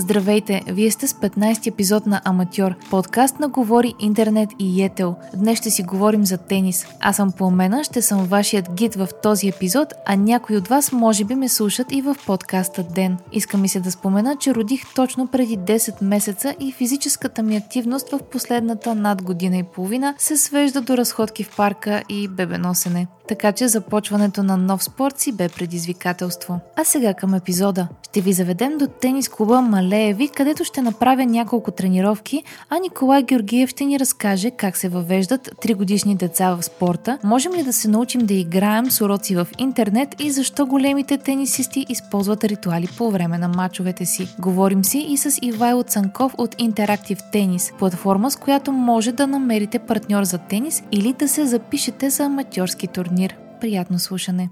Здравейте, вие сте с 15 епизод на Аматьор, подкаст на Говори Интернет и Етел. Днес ще си говорим за тенис. Аз съм Пламена, ще съм вашият гид в този епизод, а някои от вас може би ме слушат и в подкаста Ден. Искам ми се да спомена, че родих точно преди 10 месеца и физическата ми активност в последната над година и половина се свежда до разходки в парка и бебеносене така че започването на нов спорт си бе предизвикателство. А сега към епизода. Ще ви заведем до тенис клуба Малееви, където ще направя няколко тренировки, а Николай Георгиев ще ни разкаже как се въвеждат тригодишни деца в спорта, можем ли да се научим да играем с уроци в интернет и защо големите тенисисти използват ритуали по време на мачовете си. Говорим си и с Ивайло Цанков от Interactive Tennis, платформа с която може да намерите партньор за тенис или да се запишете за аматьорски турнир. Приятно слушане!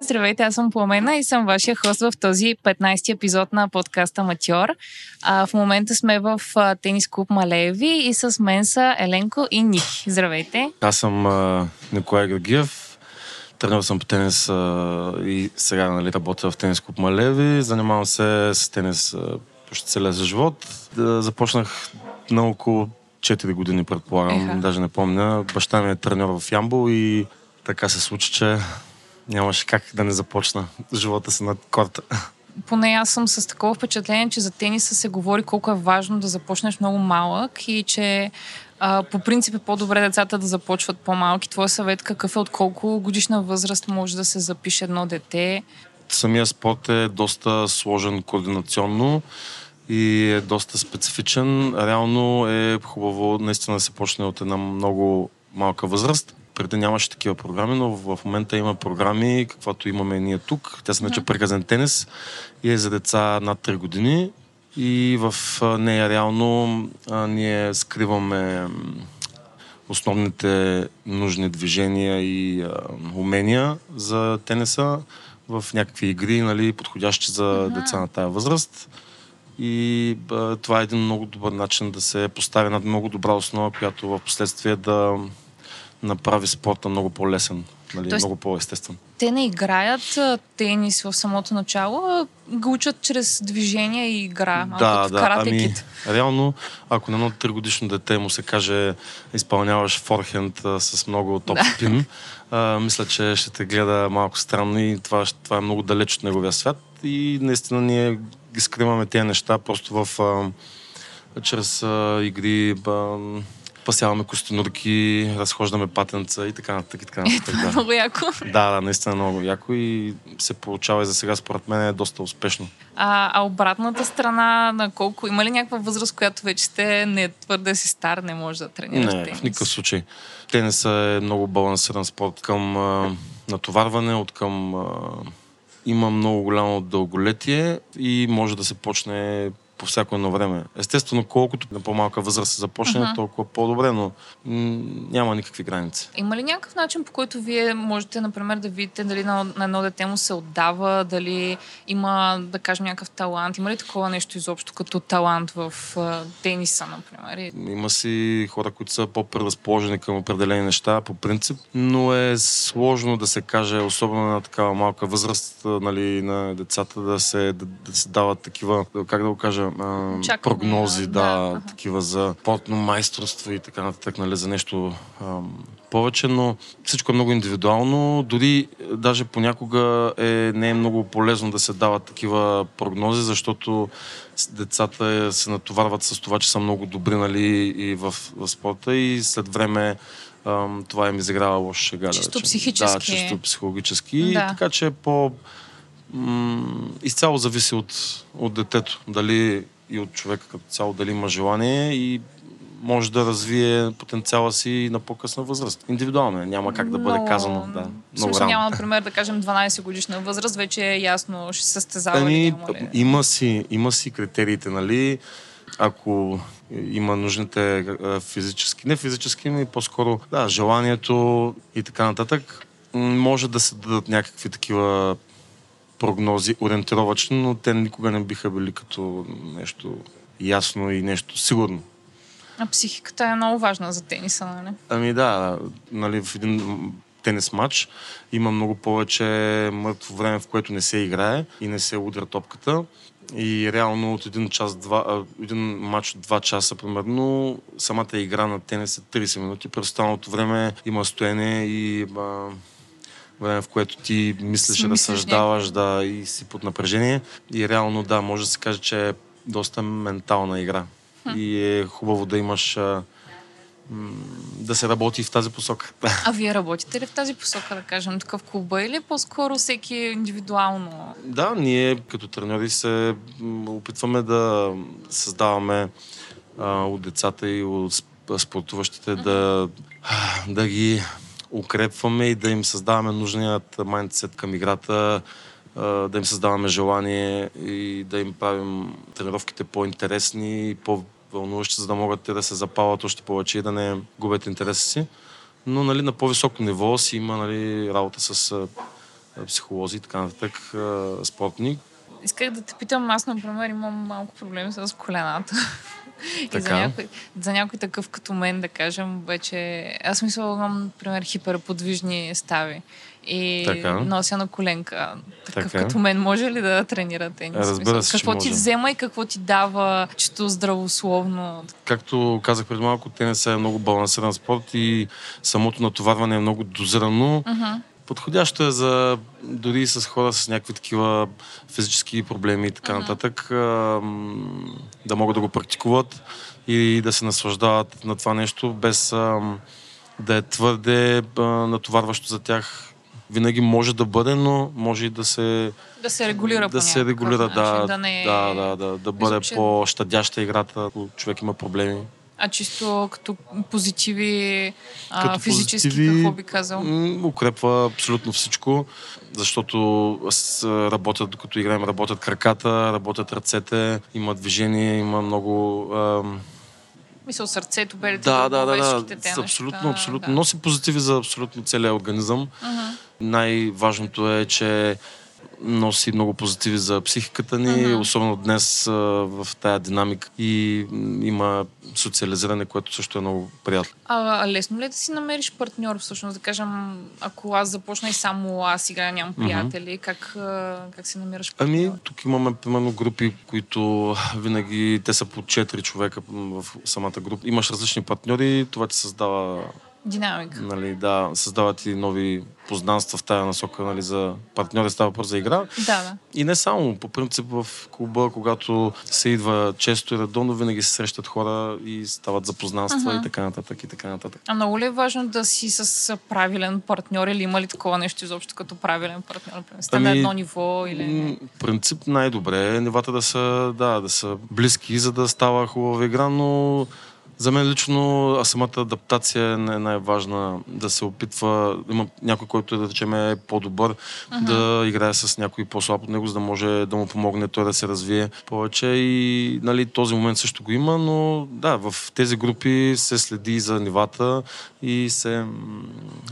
Здравейте, аз съм Пламена и съм вашия хост в този 15-ти епизод на подкаста Матьор. А, в момента сме в а, тенис клуб Малееви и с мен са Еленко и Ники. Здравейте! Аз съм а, Николай Георгиев. Тренирал съм по тенис а, и сега нали, работя в тенис клуб Малеви. Занимавам се с тенис а, почти целия за живот. Да, започнах на около 4 години, предполагам, Еха. даже не помня. Баща ми е треньор в Ямбол и така се случи, че нямаше как да не започна живота си на корта. Поне аз съм с такова впечатление, че за тениса се говори колко е важно да започнеш много малък и че а, по принцип е по-добре децата да започват по-малки. Твой съвет какъв е от колко годишна възраст може да се запише едно дете? Самия спорт е доста сложен координационно и е доста специфичен. Реално е хубаво наистина да се почне от една много малка възраст. Преди нямаше такива програми, но в момента има програми, каквато имаме ние тук. Тя се нарича Преказен тенис и е за деца над 3 години. И в нея реално а, ние скриваме основните нужни движения и а, умения за тениса в някакви игри, нали, подходящи за uh-huh. деца на тая възраст. И а, това е един много добър начин да се постави над много добра основа, която в последствие да направи спорта много по-лесен, нали, Тоест, много по-естествен. Те не играят тенис в самото начало, а го учат чрез движение и игра, малко да, да, ами, Реално, ако на едно тригодишно дете му се каже изпълняваш форхенд а, с много топ спин, а, мисля, че ще те гледа малко странно и това, това е много далеч от неговия свят. И наистина ние ги скриваме тези неща просто в а, чрез а, игри, а, пасяваме костенурки, разхождаме патенца и така нататък. И така нататък да. много яко. Да, да, наистина много яко и се получава и за сега според мен е доста успешно. А, а обратната страна на колко? Има ли някаква възраст, която вече сте не твърде си стар, не може да тренираш Не, тенис? в никакъв случай. Тенисът е много балансиран спорт към а, натоварване, от към а, има много голямо дълголетие и може да се почне по всяко едно време. Естествено, колкото на по-малка възраст се започне, uh-huh. толкова по-добре, но м- няма никакви граници. Има ли някакъв начин, по който вие можете, например, да видите дали на, на едно дете му се отдава, дали има, да кажем, някакъв талант? Има ли такова нещо изобщо като талант в тениса, например? Има си хора, които са по-предразположени към определени неща, по принцип, но е сложно да се каже, особено на такава малка възраст, нали, на децата да се, да, да се дават такива, как да го кажа, а, прогнози, да, да, такива за потно майсторство и така нататък, нали, за нещо а, повече, но всичко е много индивидуално. Дори даже понякога е, не е много полезно да се дават такива прогнози, защото децата се натоварват с това, че са много добри нали, и в, в спорта и след време това им изиграва лошо шега. Чисто да, психически. Да, чисто психологически. Да. Така че е по м- изцяло зависи от, от детето, дали и от човека като цяло, дали има желание и може да развие потенциала си на по-късна възраст. Индивидуално е, няма как да бъде но, казано. Да, много рано. няма, например, да кажем 12 годишна възраст, вече е ясно, ще се състезава ами, ли, има, си, има си критериите, нали? Ако има нужните физически, не физически, но и по-скоро да, желанието и така нататък, може да се дадат някакви такива прогнози ориентировачни, но те никога не биха били като нещо ясно и нещо сигурно. А психиката е много важна за тениса, нали? Ами да, нали, в един тенис матч има много повече мъртво време, в което не се играе и не се удря топката. И реално от един, час, два, един матч от 2 часа, примерно, самата игра на тенис е 30 минути. През останалото време има стоене и а, време, в което ти мислиш, разсъждаваш, да, и си под напрежение. И реално, да, може да се каже, че е доста ментална игра. И е хубаво да имаш да се работи в тази посока. А вие работите ли в тази посока, да кажем, такъв клуба или по-скоро всеки е индивидуално? Да, ние като треньори се опитваме да създаваме а, от децата и от сп- спортуващите да, да ги укрепваме и да им създаваме нужният майндсет към играта, да им създаваме желание и да им правим тренировките по-интересни и по-вълнуващи, за да могат те да се запалят още повече и да не губят интереса си. Но нали, на по-високо ниво си има нали, работа с психолози и така нататък, спортни. Исках да те питам, аз, например, имам малко проблеми с колената. И за някой, за някой такъв като мен, да кажем, вече... Аз мисля, имам, например, хиперподвижни стави. И Така. нося на коленка. Такъв Така. като мен може ли да тренира тенис? Разбира се, Какво ти взема и какво ти дава, чето здравословно? Както казах преди малко, тенис е много балансиран спорт и самото натоварване е много дозирано. Мгм. Подходящо е за дори с хора с някакви такива физически проблеми и така Мгм. нататък, да могат да го практикуват и да се наслаждават на това нещо, без да е твърде натоварващо за тях. Винаги може да бъде, но може и да се, Да се регулира да се регулира, да, начин, да, не е... да, да, да, да бъде по-щадяща играта, ако човек има проблеми. А чисто като позитиви, а, Като физически, позитиви, какво би казал? м, Укрепва абсолютно всичко, защото с, работят, докато играем, работят краката, работят ръцете, има движение, има много... ам, Мисля, сърцето, белите, да, да, да, да, те абсолютно, абсолютно. Да. Носи позитиви за абсолютно целия организъм. Мгм. Най-важното е, че носи много позитиви за психиката ни, Мгм. особено днес а, в тая динамика и м, има социализиране, което също е много приятно. А, лесно ли е да си намериш партньор, всъщност? Да кажем, ако аз започна и само аз играя, нямам приятели, как, а, как си намираш партньор? Ами, тук имаме, примерно, групи, които винаги, те са по 4 човека в самата група. Имаш различни партньори, това ти създава, Динамика. нали, да, създава ти нови познанства в тая насока, нали, за партньори става въпрос за игра. Да, да. И не само, по принцип в клуба, когато се идва често и редовно, винаги се срещат хора и стават запознанства Мгм. и така нататък и така нататък. А много ли е важно да си с правилен партньор или има ли такова нещо изобщо като правилен партньор? Сте на Ами, едно ниво или... Принцип най-добре е нивата да са, да, да са близки, за да става хубава игра, но за мен лично а самата адаптация е най- най-важна. Да се опитва, има някой, който да речем е по-добър, да играе с някой по-слаб от него, за да може да му помогне той да се развие повече. И нали, този момент също го има, но да, в тези групи се следи за нивата и се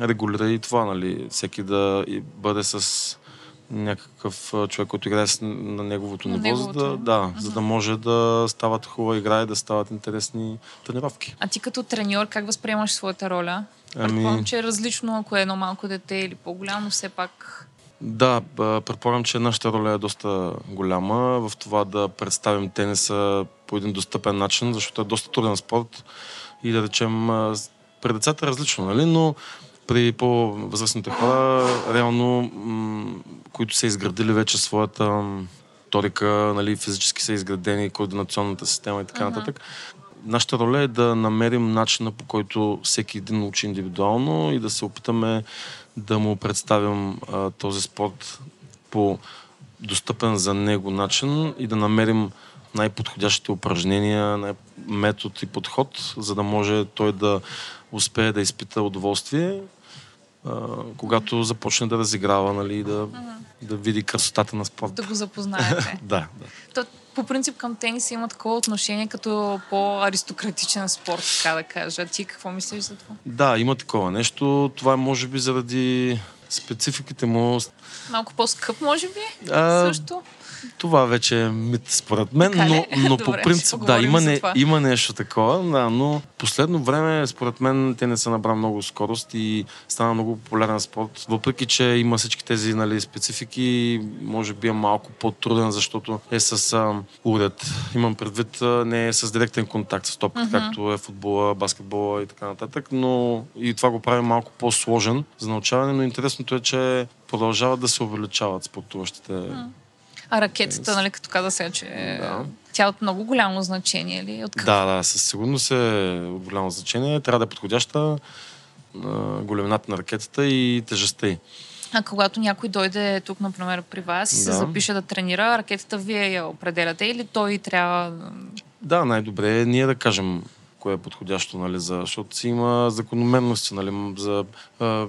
регулира и това, нали, всеки да бъде с някакъв човек, който играе на неговото На ниво, за неговото. да, да, за да може да стават хубава игра и да стават интересни тренировки. А ти като треньор как възприемаш своята роля? Ами- Предполагам, че е различно, ако е едно малко дете или по-голямо, все пак... Да, предполагам, че нашата роля е доста голяма в това да представим тениса по един достъпен начин, защото е доста труден спорт и да речем, при децата е различно, нали? но при по-възрастните хора, реално, м- които са изградили вече своята торика, нали, физически са изградени, координационната система и така Мгм. нататък. Нашата роля е да намерим начина по който всеки един учи индивидуално и да се опитаме да му представим а, този спорт по достъпен за него начин и да намерим най-подходящите упражнения, най- метод и подход, за да може той да успее да изпита удоволствие, когато започне да разиграва, нали, да, да види красотата на спорта. Да го запознаете. Да, да. То, по принцип към тениса има такова отношение като по-аристократичен спорт, така да кажа. Ти какво мислиш за това? Да, има такова нещо. Това е може би заради спецификите му. Малко по-скъп, може би? А, Също? Това вече е мит според мен, Така но, но Добре, по принцип, да, има, не, има нещо такова, да, но последно време, според мен, те не са набрали много скорост и стана много популярен спорт. Въпреки, че има всички тези нали, специфики, може би е малко по-труден, защото е с а, уред. Имам предвид, а, не е с директен контакт с топката, Мгм. както е футбола, баскетбола и така нататък, но и това го прави малко по-сложен за научаване, но интересното е, че продължават да се увеличават спортуващите. А ракетата, нали, като каза сега, че Да. тя е от много голямо значение ли? От какво? Да, да, със сигурност е от голямо значение. Трябва да е подходяща големината на ракетата и тежестта й. А когато някой дойде тук, например, при вас и се Да. запише да тренира, ракетата вие я определяте или той трябва... Да, най-добре е ние да кажем кое е подходящо, нали, за, защото си има закономерности, нали, за, а,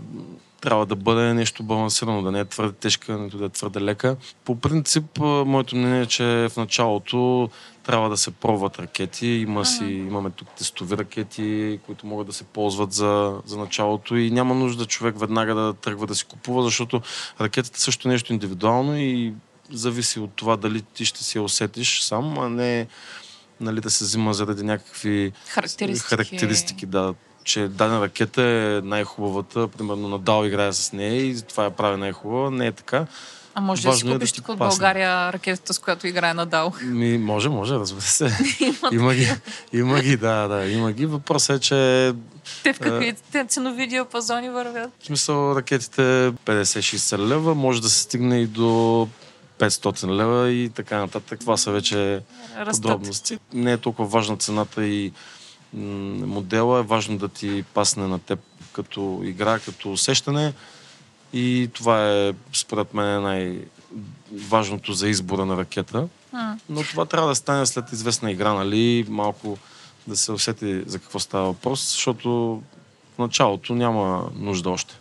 трябва да бъде нещо балансирано, да не е твърде тежка, нито да е твърде лека. По принцип, моето мнение е, че в началото трябва да се пробват ракети. Има си, имаме тук тестови ракети, които могат да се ползват за, за началото и няма нужда човек веднага да тръгва да си купува, защото ракетата също е нещо индивидуално и зависи от това дали ти ще си я усетиш сам, а не нали, да се взима заради някакви Характеристики. характеристики да, че дадена ракета е най-хубавата, примерно Надал играе с нея и това я прави най-хубава. Не е така. А може да си е да купиш ти тук от. България ракетата, с която играе Надал. Ми, може, може, разбира се. има ги, има ги, да, да, има ги. Въпросът е, че Те в какви те ценови диапазони вървят? в смисъл ракетите 50-60 лева, може да се стигне и до 500 лева и така нататък. Това са вече Растат. подробности. Не е толкова важна цената и модела. Е важно да ти пасне на теб като игра, като усещане. И това е, според мен, най-важното за избора на ракета. Но това трябва да стане след известна игра, нали? Малко да се усети за какво става въпрос, защото в началото няма нужда още.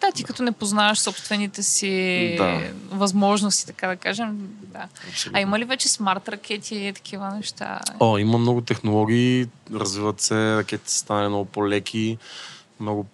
Да, ти като не познаваш собствените си Да. възможности, така да кажем. Да. Абсолютно. А има ли вече смарт ракети и такива неща? О, има много технологии, развиват се, ракетите станали много по-леки, много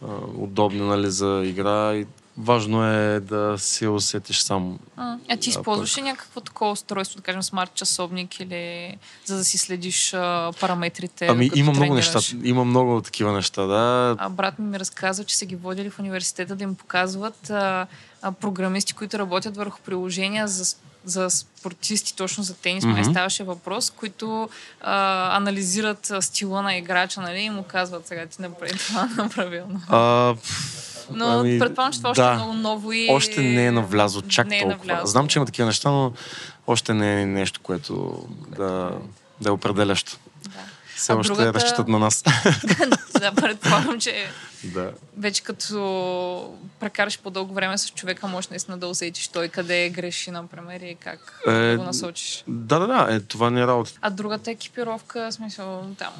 по-удобни нали, за игра. И важно е да се усетиш сам. А, а ти използваш ли някакво такова устройство, да кажем смарт часовник или за да си следиш а, параметрите? Ами има много тренираш? неща, има много такива неща, да. А брат ми ми разказва, че са ги водили в университета да им показват а, а, програмисти, които работят върху приложения за, за спортисти, точно за тенис, май Мгм. ставаше въпрос, които а, анализират стила на играча, нали, и му казват сега ти направи това направилно. А, Но ами, предполагам, че това още да. е много ново и... Още не е навлязло чак не е толкова. навлязло. Знам, че има такива неща, но още не е нещо, което да, да е определящо. Все още другата- разчитат на нас. да, предполагам, че да. вече като прекараш по-дълго време с човека, можеш наистина да усетиш той къде греши, например, и как Е, да го насочиш. Да, да, да, е, това не е работа. А другата екипировка, смисъл, там,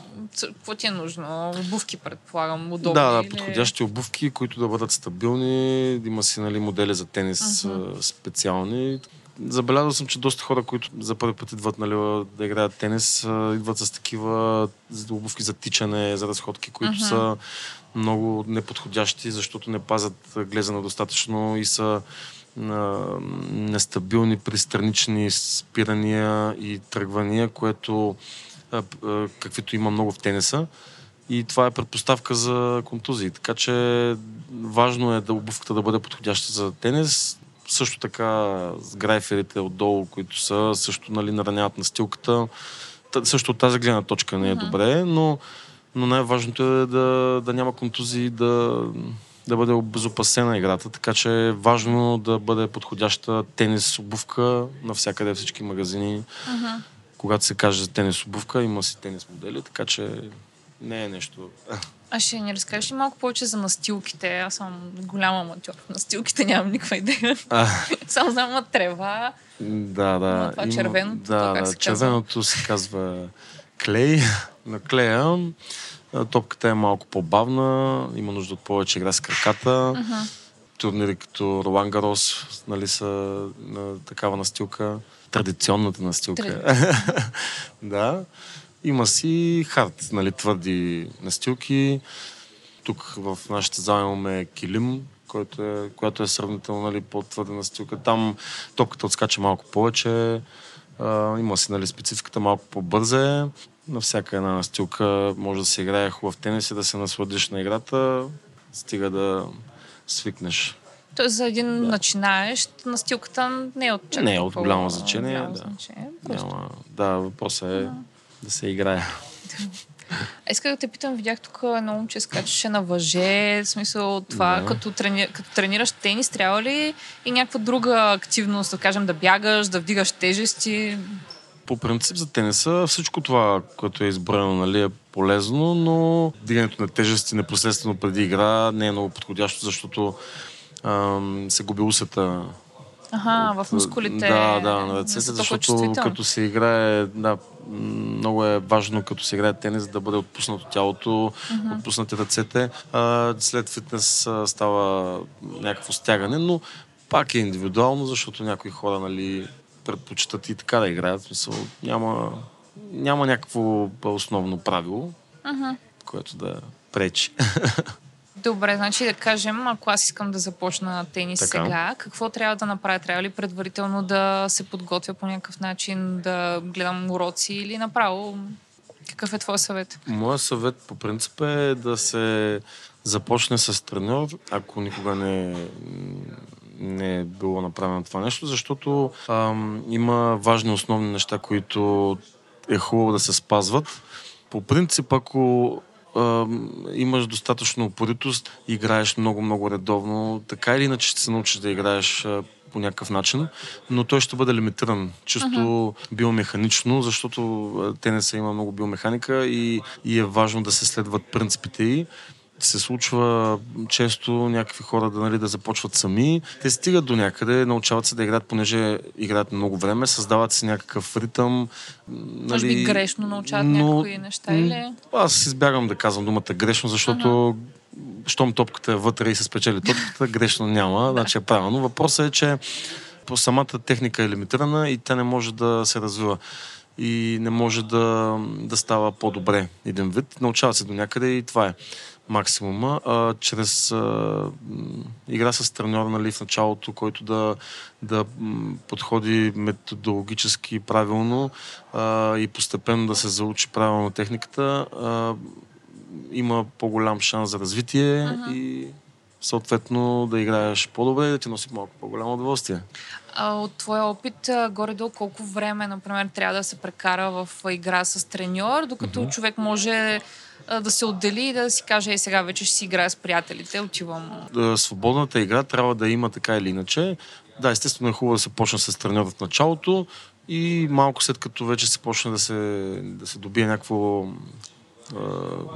какво ти е нужно? Обувки, предполагам, удобни Да, да, или- подходящи обувки, които да бъдат стабилни. Има си нали, модели за тенис а, специални. Забелязал съм, че доста хора, които за първи път идват нали, да играят тенис, идват с такива обувки за тичане, за разходки, които Мгм. са много неподходящи, защото не пазят глезена достатъчно и са а, нестабилни при странични спирания и тръгвания, което а, а, каквито има много в тениса. И това е предпоставка за контузии. Така че важно е да обувката да бъде подходяща за тенис. Също така с грайферите отдолу, които са, също нали, нараняват настилката. Та- Също от тази гледна точка не е Мгм. добре, но, но най-важното е да, да няма контузии, да, да бъде обезопасена играта. Така че е важно да бъде подходяща тенис обувка навсякъде всички магазини. Мгм. Когато се каже за тенис обувка, има си тенис модели, така че не е нещо. А ще ни разкажеш ли малко повече за настилките? Аз съм голям аматьор. Настилките нямам никаква идея. А, Само знам има трева. да, да. Има това червеното, да, да, се казва? червеното се казва клей. На клея топката е малко по-бавна, има нужда от повече игра с краката. Мгм. Турнири като Ролан Гарос нали, са на такава настилка. Традиционната настилка. да. Има си хард, нали, твърди настилки. Тук в нашата зала имаме килим, който е, която е сравнително нали, по-твърда настилка. Там топката отскача малко повече, а, има си нали, спецификата малко по-бърза. На всяка една настилка може да се играе хубав тенис и да се насладиш на играта, стига да свикнеш. Тоест за един да. начинаещ настилката не е от Не е от голямо значение. Голямо да. значение. Няма, да, въпросът е да. Да се играе. Исках да те питам, видях тук едно момче скачаше на въже, в смисъл това, да. като, трени, като тренираш тенис, трябва ли и някаква друга активност, да кажем да бягаш, да вдигаш тежести? По принцип за тениса всичко това, което е изброено, нали, е полезно, но вдигането на тежести непосредствено преди игра не е много подходящо, защото ам, се губи усета Ага, в мускулите. Да, да, на ръцете, защото като се играе, да, много е важно като се играе тенис да бъде отпуснато тялото, uh-huh. отпуснати ръцете. А, след фитнес а, става някакво стягане, но пак е индивидуално, защото някои хора нали, предпочитат и така да играят. Смисъл, няма, няма някакво основно правило, uh-huh. което да пречи. Добре, значи да кажем, ако аз искам да започна тенис така. сега, какво трябва да направя? Трябва ли предварително да се подготвя по някакъв начин, да гледам уроци или направо? Какъв е твой съвет? Моят съвет по принцип е да се започне с треньор, ако никога не, не е било направено това нещо, защото ам, има важни основни неща, които е хубаво да се спазват. По принцип, ако а, имаш достатъчно упоритост, играеш много-много редовно, така или иначе ще се научиш да играеш а, по някакъв начин, но той ще бъде лимитиран. Чисто uh-huh. биомеханично, защото тениса има много биомеханика и, и е важно да се следват принципите й се случва често някакви хора да, нали, да започват сами. Те стигат до някъде, научават се да играят, понеже играят много време, създават се някакъв ритъм. Нали, Може би грешно научават но, някои неща или? Аз избягам да казвам думата грешно, защото uh-huh щом топката е вътре и се спечели топката, грешно няма, значи е правилно. Въпросът е, че по самата техника е лимитирана и тя не може да се развива и не може да, да става по-добре един вид. Научава се до някъде и това е максимума, а, чрез а, игра с треньор нали, в началото, който да, да подходи методологически правилно а, и постепенно да се заучи правилно техниката, а, има по-голям шанс за развитие uh-huh. и съответно да играеш по-добре и да ти носи малко по-голямо удоволствие. А от твоя опит, горе-долу колко време, например, трябва да се прекара в игра с треньор, докато uh-huh. човек може да се отдели и да си каже, е, сега вече ще си играя с приятелите, отивам. Свободната игра трябва да има така или иначе. Да, естествено е хубаво да се почне с треньор в началото и малко след като вече се почне да се, да се добие някакво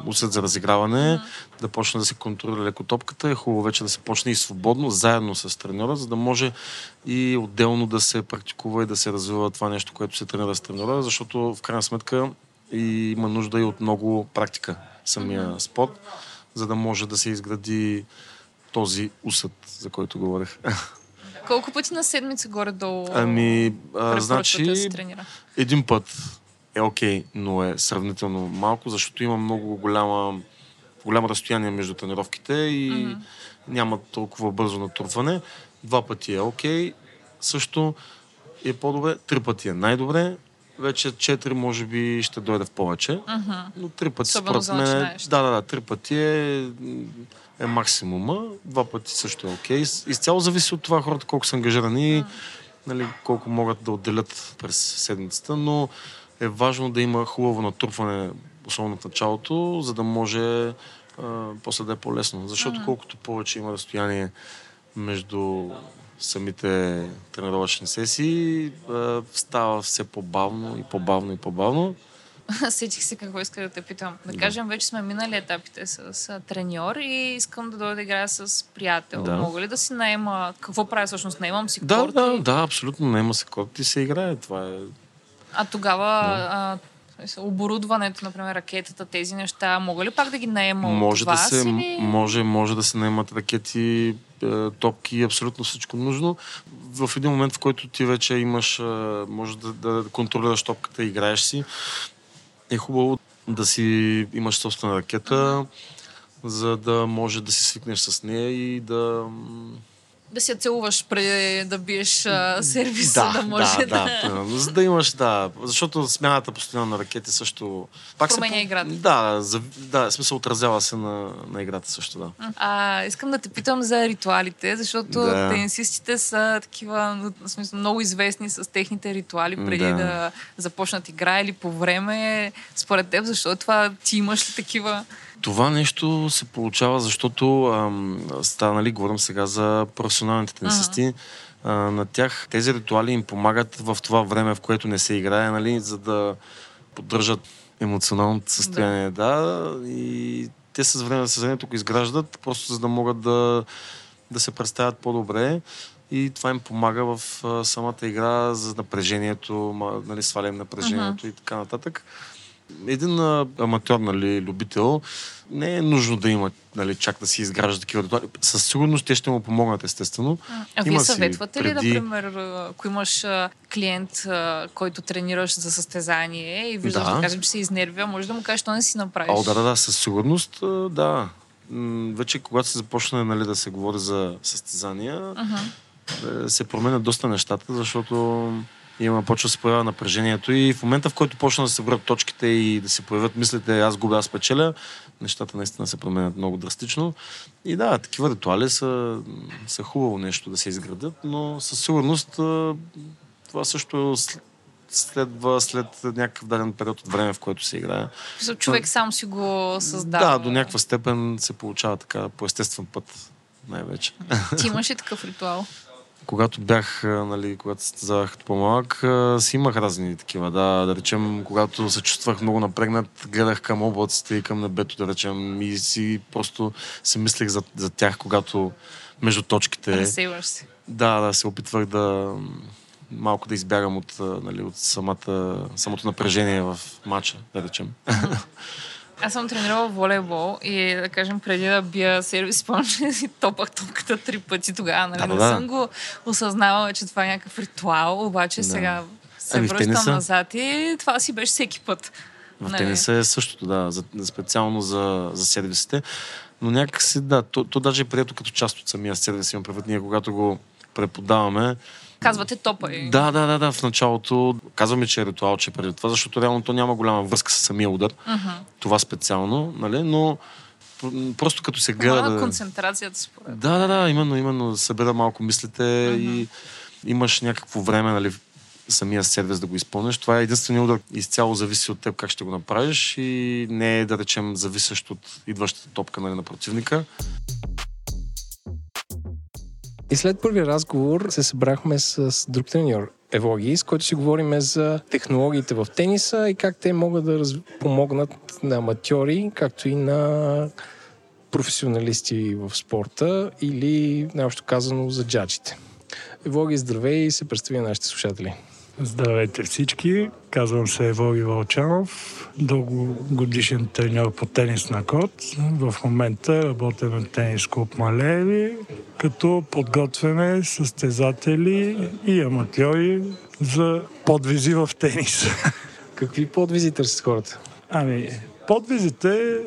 усет за разиграване, mm-hmm. да почне да се контролира леко топката, е хубаво вече да се почне и свободно, заедно с треньора, за да може и отделно да се практикува и да се развива това нещо, което се тренира с треньора, защото в крайна сметка и има нужда и от много практика самия mm-hmm. спорт, за да може да се изгради този усъд, за който говорех. Колко пъти на седмица горе-долу ами, а, значи, да се тренира? един път е окей, okay, но е сравнително малко, защото има много голяма, голямо разстояние между тренировките и mm-hmm. няма толкова бързо натрупване. Два пъти е окей, okay, също е по-добре, три пъти е най-добре, вече четири може би ще дойде в повече. Uh-huh. Но три пъти според мен... Да, да, да, три пъти е, е максимума. Два пъти също е окей. Okay. Изцяло зависи от това хората колко са ангажирани, uh-huh. нали, колко могат да отделят през седмицата, но е важно да има хубаво натрупване, особено в началото, за да може а, после да е по-лесно. Защото uh-huh. колкото повече има разстояние между самите тренировъчни сесии става все по-бавно и по-бавно и по-бавно. Сетих се какво иска да те питам. Да, да кажем, вече сме минали етапите с, с треньор и искам да дойда да играя с приятел. Да. Мога ли да си наема... Какво правя всъщност? Наемам си да, корти? Да, да, абсолютно. Наема се корт и се играе. Това е... А тогава да. а, оборудването, например, ракетата, тези неща, мога ли пак да ги наема може от вас? Да се, или... може, може да се наемат ракети, е, топки, абсолютно всичко нужно. В един момент, в който ти вече имаш, е, може да, да контролираш топката и играеш си, е хубаво да си имаш собствена ракета, за да може да си свикнеш с нея и да да се целуваш преди да биеш а, сервиса, да, да може да... Да, да, за да имаш, да, защото смяната постоянно на ракети също... Пак Променя се, играта. Да, за, да, смисъл отразява се на, на играта също, да. А, искам да те питам за ритуалите, защото да. тенисистите са такива, в смисъл, много известни с техните ритуали преди да, да започнат игра или по време. Според теб, защо това ти имаш ли такива? Това нещо се получава, защото ам, стана, нали, говорим сега за професионалните тенисисти. Uh-huh. на тях тези ритуали им помагат в това време, в което не се играе, нали, за да поддържат емоционалното състояние. Да. да и те с време, с времето го изграждат, просто за да могат да, да се представят по-добре. И това им помага в а, самата игра за напрежението, нали, свалям напрежението uh-huh. и така нататък един а, аматьор, нали, любител, не е нужно да има нали, чак да си изгражда такива ритуали. Със сигурност те ще му помогнат, естествено. А вие съветвате преди... ли, например, ако имаш клиент, който тренираш за състезание и виждаш, да, да кажем, че се изнервя, може да му кажеш, що не си направиш? О, да, да, да, със сигурност, да. Вече когато се започне нали, да се говори за състезания, uh-huh. се променят доста нещата, защото има, почва да се появява напрежението и в момента, в който почна да се върнат точките и да се появят мислите, аз губя, аз печеля, нещата наистина се променят много драстично. И да, такива ритуали са, са хубаво нещо да се изградят, но със сигурност това също следва след някакъв даден период от време, в който се играе. Човек сам си го създава. Да, до някаква степен се получава така по естествен път най-вече. Ти имаш ли такъв ритуал? Когато бях, нали, когато състезавах по-малък, си имах разни такива. Да, да речем, когато се чувствах много напрегнат, гледах към облаците и към небето, да речем, и си просто си мислех за, за тях, когато между точките. Разсейваш се. Да, да, се опитвах да малко да избягам от, нали, от самата, самото напрежение в матча, да речем. Аз съм тренирала волейбол и да кажем преди да бия сервис, спомням, че си топах топката три пъти тогава. Нали? Да, не да. съм го осъзнавала, че това е някакъв ритуал, обаче да. сега се ами, връщам тениса... назад и това си беше всеки път. В нали? тениса е същото, да, за, специално за, за сервисите. Но някакси, да, то, то даже е прието като част от самия сервис. Имам предвид ние, когато го преподаваме, Казвате топа и... Да, да, да, да. В началото казваме, че е ритуал, че е преди това, защото реално то няма голяма връзка с самия удар. Uh-huh. Това специално, нали? Но просто като се гледа... Да... концентрацията според. Да, да, да, именно, именно. Събира малко мислите uh-huh. и имаш някакво време, нали, самия сервис да го изпълниш. Това е единствения удар. Изцяло зависи от теб как ще го направиш и не е, да речем, зависещ от идващата топка нали, на противника. И след първия разговор се събрахме с друг треньор, Евлоги, с който си говорим за технологиите в тениса и как те могат да раз... помогнат на аматьори, както и на професионалисти в спорта или, най-общо казано, за джаджите. Евлоги, здравей и се представи на нашите слушатели. Здравейте всички, казвам се Евоги Вълчанов, дългогодишен треньор по тенис на код. В момента работя на тенис клуб Малеви, като подготвяме състезатели и аматьори за подвизи в тенис. Какви подвизи търсят хората? Ами, подвизите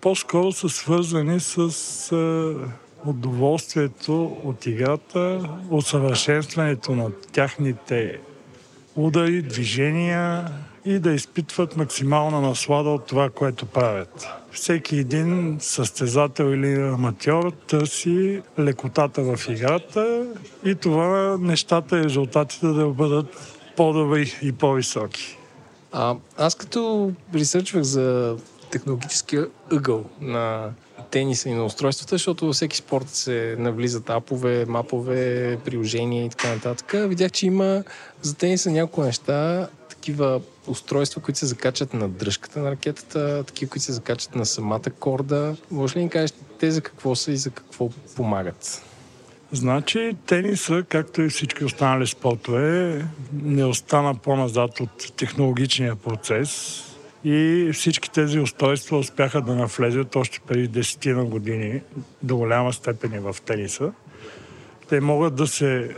по-скоро са свързани с удоволствието от играта, усъвършенстването на тяхните удари, движения и да изпитват максимална наслада от това, което правят. Всеки един състезател или аматьор търси лекотата в играта и това нещата и резултатите да бъдат по-добри и по-високи. А, аз като ресърчвах за технологическия ъгъл на тениса и на устройствата, защото във всеки спорт се навлизат апове, мапове, приложения и така нататък. Видях, че има за тениса няколко неща, такива устройства, които се закачат на дръжката на ракетата, такива, които се закачат на самата корда. Може ли ни кажеш те за какво са и за какво помагат? Значи тениса, както и всички останали спортове, не остана по-назад от технологичния процес и всички тези устройства успяха да навлезят още преди десетина години до голяма степен в тениса. Те могат да се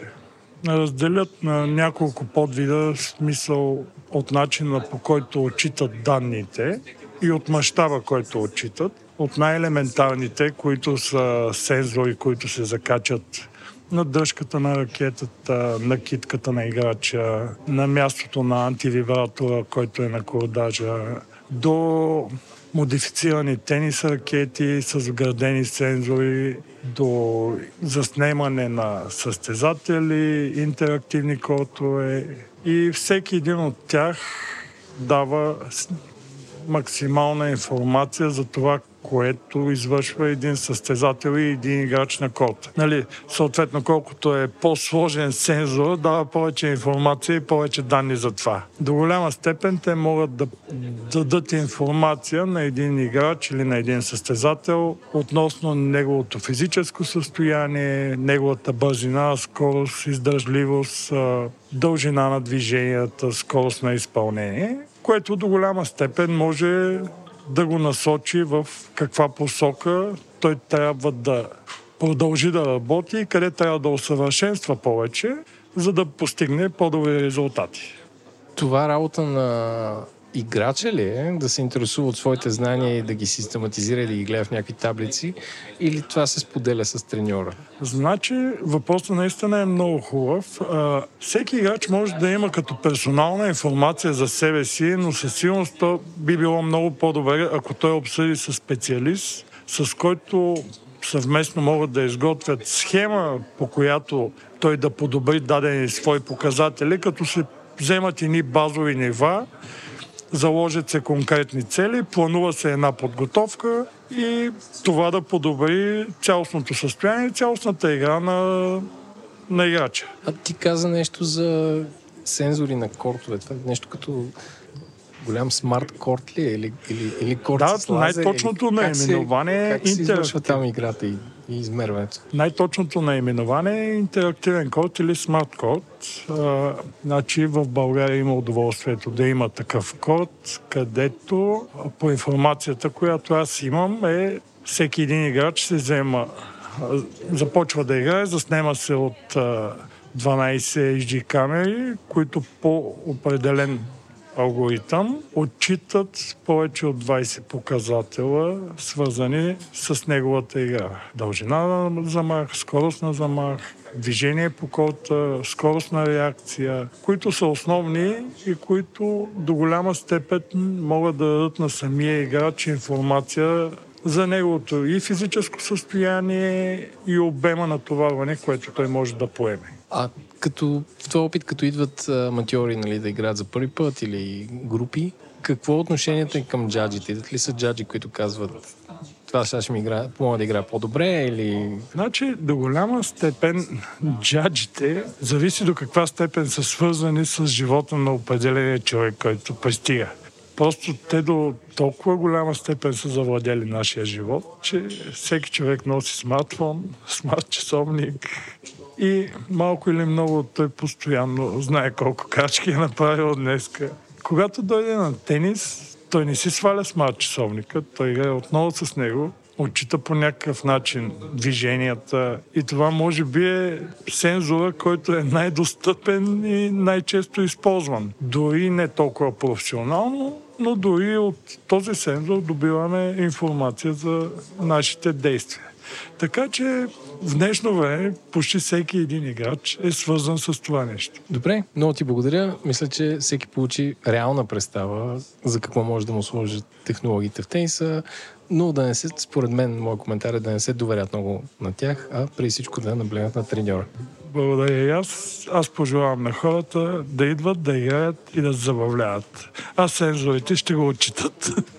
разделят на няколко подвида, в смисъл от начина по който отчитат данните и от мащаба, който отчитат. от най-елементарните, които са сензори, които се закачат на дръжката на ракетата, на китката на играча, на мястото на антивибратора, който е на кордажа, до модифицирани тенис ракети с вградени сензори, до заснемане на състезатели, интерактивни кортове и всеки един от тях дава максимална информация за това което извършва един състезател и един играч на корта. Нали, съответно, колкото е по-сложен сензор, дава повече информация и повече данни за това. До голяма степен те могат да дадат информация на един играч или на един състезател относно неговото физическо състояние, неговата бързина, скорост, издържливост, дължина на движенията, скорост на изпълнение, което до голяма степен може да го насочи в каква посока той трябва да продължи да работи и къде трябва да усъвършенства повече, за да постигне по-добри резултати. Това работа на играча ли е да се интересува от своите знания и да ги систематизира и да ги гледа в някакви таблици или това се споделя с треньора? Значи въпросът наистина е много хубав. всеки играч може да има като персонална информация за себе си, но със сигурност то би било много по-добре, ако той обсъди с специалист, с който съвместно могат да изготвят схема, по която той да подобри дадени свои показатели, като се вземат ни базови нива заложат се конкретни цели, планува се една подготовка и това да подобри цялостното състояние, цялостната игра на, на играча. А ти каза нещо за сензори на кортове. Това е нещо като голям смарт корт ли е? Или, или, или корт да, с лазер? най-точното наименование е Как се извършва там играта и, и измерването? Най-точното наименование е интерактивен код или смарт код. Значи в България има удоволствието да има такъв код, където по информацията, която аз имам е всеки един играч се взема започва да играе, заснема се от 12 HD камери, които по определен алгоритъм отчитат повече от 20 показателя, свързани с неговата игра. Дължина на замах, скорост на замах, движение по скорост на реакция, които са основни и които до голяма степен могат да дадат на самия играч информация за неговото и физическо състояние и обема натоварване, което той може да поеме. А като в този опит, като идват аматьори нали, да играят за първи път или групи, какво е отношението към джаджите? Идват ли са джаджи, които казват това сега ще ми игра, мога да играя по-добре или... Значи, до голяма степен джаджите зависи до каква степен са свързани с живота на определения човек, който пристига. Просто те до толкова голяма степен са завладели нашия живот, че всеки човек носи смартфон, смарт часовник, и малко или много той постоянно знае колко качки е направил днеска. Когато дойде на тенис, той не си сваля смарт часовника, той играе отново с него, отчита по някакъв начин движенията и това може би е сензора, който е най-достъпен и най-често използван. Дори не толкова професионално, но дори от този сензор добиваме информация за нашите действия. Така че в днешно време почти всеки един играч е свързан с това нещо. Добре, много ти благодаря. Мисля, че всеки получи реална представа за какво може да му сложат технологиите в тениса, но да не се, според мен, моят коментар е да не се доверят много на тях, а преди всичко да наблегнат на треньора. Благодаря и аз. Аз пожелавам на хората да идват, да играят и да забавляват. А сензорите ще го отчитат.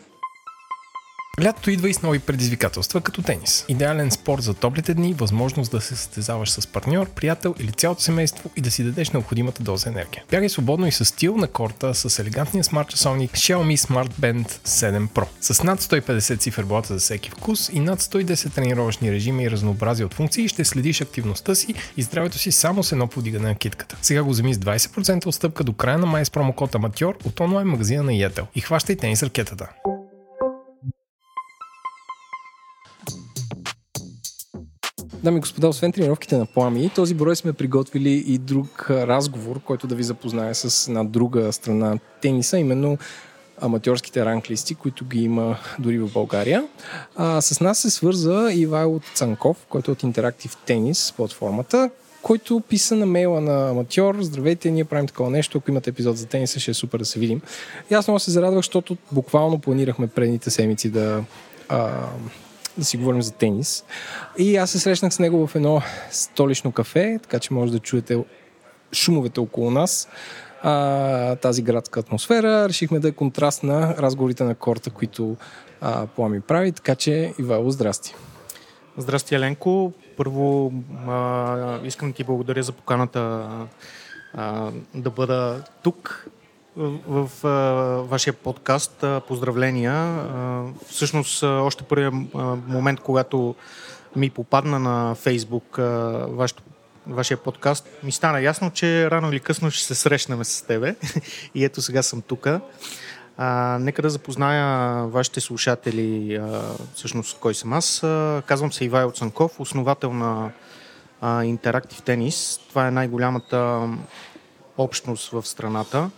Лятото идва и с нови предизвикателства, като тенис. Идеален спорт за топлите дни, възможност да се състезаваш с партньор, приятел или цялото семейство и да си дадеш необходимата доза енергия. Бягай свободно и с стил на корта с елегантния смарт часовник Xiaomi Smart Band 7 Pro. С над 150 циферблата за всеки вкус и над 110 тренировъчни режими и разнообразие от функции ще следиш активността си и здравето си само с едно подигане на китката. Сега го вземи с 20% отстъпка до края на май с промокод Аматьор от онлайн магазина на Yettel и хващай тенис ракетата. Дами и господа, освен тренировките на Плами, този брой сме приготвили и друг разговор, който да ви запознае с една друга страна тениса, именно аматьорските ранглисти, които ги има дори в България. А, с нас се свърза Ивайло Цанков, който е от Interactive Tennis платформата, който писа на мейла на аматьор. Здравейте, ние правим такова нещо. Ако имате епизод за тениса, ще е супер да се видим. И аз много се зарадвах, защото буквално планирахме предните седмици да, а, да си говорим за тенис. И аз се срещнах с него в едно столично кафе, така че може да чуете шумовете около нас а, тази градска атмосфера. Решихме да е контраст на разговорите на корта, които а, Плами прави. Така че, Ивайло, здрасти. Здрасти, Еленко. Първо а, искам да ти благодаря за поканата а, да бъда тук в, а, вашия подкаст. Поздравления. Всъщност, още първият момент, когато ми попадна на Фейсбук вашето вашия подкаст, ми стана ясно, че рано или късно ще се срещнем с тебе. И ето сега съм тук. А, нека да запозная вашите слушатели, а, всъщност кой съм аз. А, казвам се Ивай Цанков, основател на а, Interactive Tennis. Това е най-голямата общност в страната.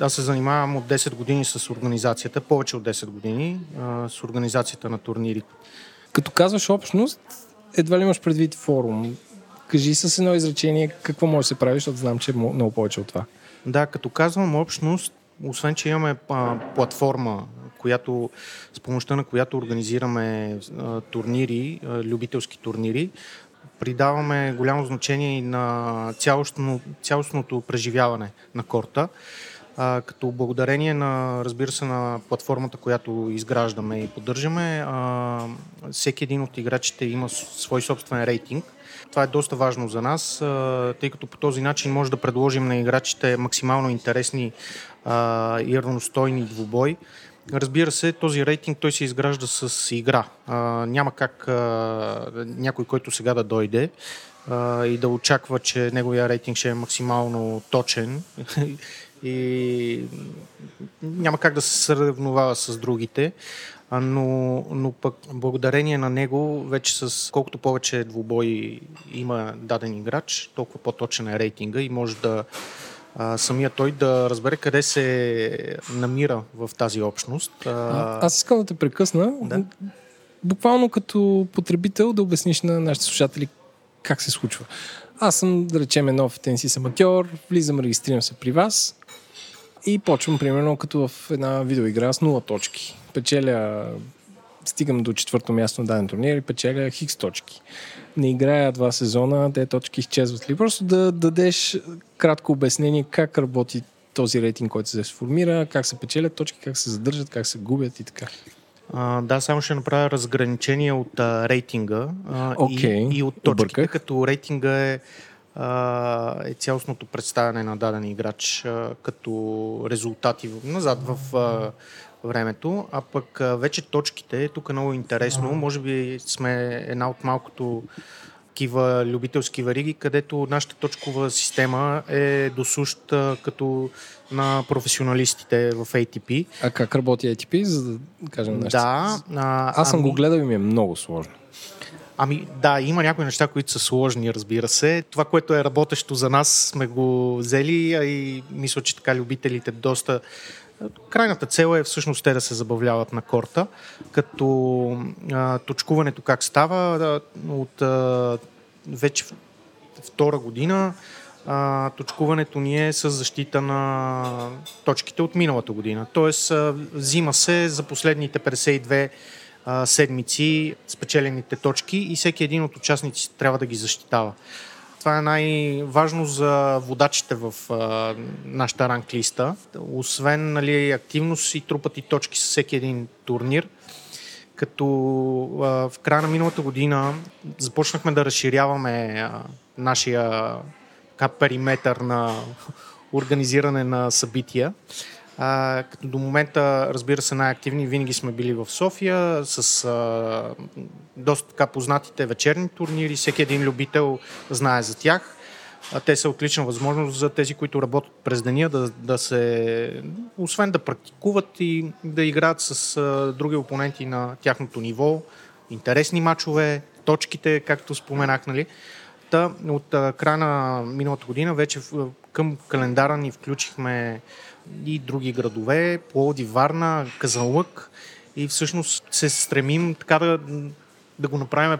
Аз се занимавам от 10 години с организацията, повече от 10 години, а, с организацията на турнири. Като казваш общност, едва ли имаш предвид форум? Кажи с едно изречение какво може да се прави, защото знам, че е много повече от това. Да, като казвам общност, освен, че имаме а, платформа, която, с помощта на която организираме а, турнири, а, любителски турнири, придаваме голямо значение и на цялостно, цялостното преживяване на корта. А, като благодарение на, разбира се, на платформата, която изграждаме и поддържаме, а, всеки един от играчите има свой собствен рейтинг, това е доста важно за нас, тъй като по този начин може да предложим на играчите максимално интересни и равностойни двубой. Разбира се, този рейтинг той се изгражда с игра. няма как някой, който сега да дойде и да очаква, че неговия рейтинг ще е максимално точен и няма как да се съревновава с другите но, но пък благодарение на него вече с колкото повече двубой има даден играч, толкова по-точен е рейтинга и може да а, самия той да разбере къде се намира в тази общност. А, аз искам да те прекъсна. Да? Буквално като потребител да обясниш на нашите слушатели как се случва. Аз съм, да речем, нов тенисист аматьор, влизам, регистрирам се при вас и почвам, примерно, като в една видеоигра с 0 точки печеля стигам до четвърто място на даден турнир и печеля хикс точки. Не играя два сезона, те точки изчезват ли. Просто да дадеш кратко обяснение как работи този рейтинг, който се сформира, как се печелят точки, как се задържат, как се губят и така. А, да, само ще направя разграничение от а, рейтинга а, okay. и, и от точките, Обърках. като рейтинга е, е цялостното представяне на даден играч като резултати назад в времето, а пък вече точките, тук е много интересно, може би сме една от малкото такива любителски вариги, където нашата точкова система е досуща като на професионалистите в ATP. А как работи ATP, за да кажем нещо? Да. А, Аз съм ами... го гледал и ми е много сложно. Ами да, има някои неща, които са сложни, разбира се. Това, което е работещо за нас, сме го взели, а и мисля, че така любителите доста Крайната цел е всъщност те да се забавляват на корта, като а, точкуването как става а, от а, вече втора година а, точкуването ни е с защита на точките от миналата година. Тоест а, взима се за последните 52 а, седмици спечелените точки и всеки един от участниците трябва да ги защитава. Това е най-важно за водачите в а, нашата ранглиста. Освен нали, активност и трупат и точки с всеки един турнир, като а, в края на миналата година започнахме да разширяваме а, нашия периметър на организиране на събития. Като до момента, разбира се, най-активни винаги сме били в София с а, доста така познатите вечерни турнири. Всеки един любител знае за тях. А те са отлична възможност за тези, които работят през деня, да, да се, освен да практикуват и да играят с а, други опоненти на тяхното ниво. Интересни мачове, точките, както споменах, нали? Та, от а, края на миналата година вече към календара ни включихме и други градове, Плоди, Варна, Казанлък и всъщност се стремим така да, да го направим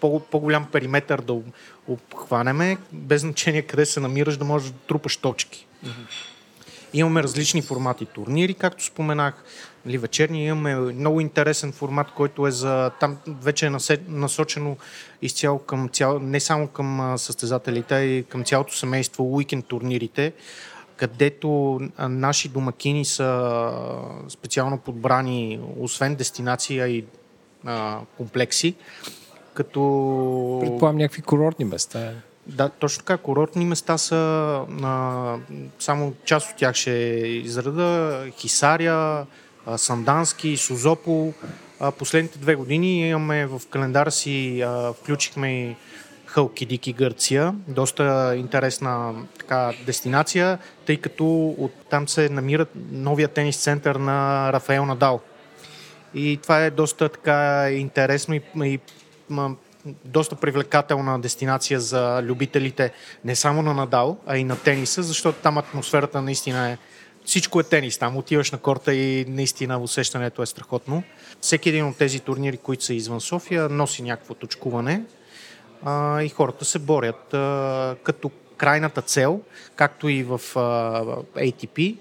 по, по-голям периметър да обхванеме, без значение къде се намираш, да можеш да трупаш точки. Имаме различни формати турнири, както споменах. Нали, вечерни имаме много интересен формат, който е за... Там вече е насочено изцяло към цяло, не само към състезателите, а и към цялото семейство, уикенд турнирите, където наши домакини са специално подбрани, освен дестинация и а, комплекси, като... Предполагам някакви курортни места. Да, точно така. Курортни места са а, само част от тях ще израда. Хисаря, а, Сандански, Сузопол. А, последните две години имаме в календара си, а, включихме и Халкидики, Гърция. Доста интересна така, дестинация, тъй като от там се намира новия тенис център на Рафаел Надал. И това е доста така интересно и, и доста привлекателна дестинация за любителите не само на Надал, а и на тениса, защото там атмосферата наистина е всичко е тенис. Там отиваш на корта и наистина усещането е страхотно. Всеки един от тези турнири, които са извън София, носи някакво точкуване а, и хората се борят а, като крайната цел, както и в а, ATP,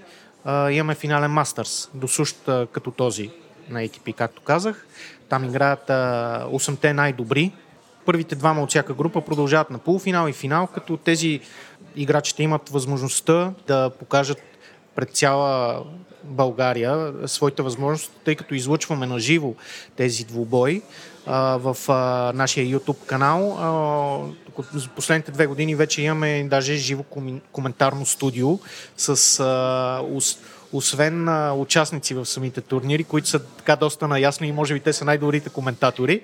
а, имаме финален мастърс, досущ като този на ATP, както казах. Там играят а, 8-те най-добри. Първите двама от всяка група продължават на полуфинал и финал, като тези играчите имат възможността да покажат пред цяла България своите възможности, тъй като излъчваме на живо тези двубои в а, нашия YouTube канал. А, за последните две години вече имаме даже живо коментарно студио с а, освен а, участници в самите турнири, които са така доста наясно и може би те са най-добрите коментатори,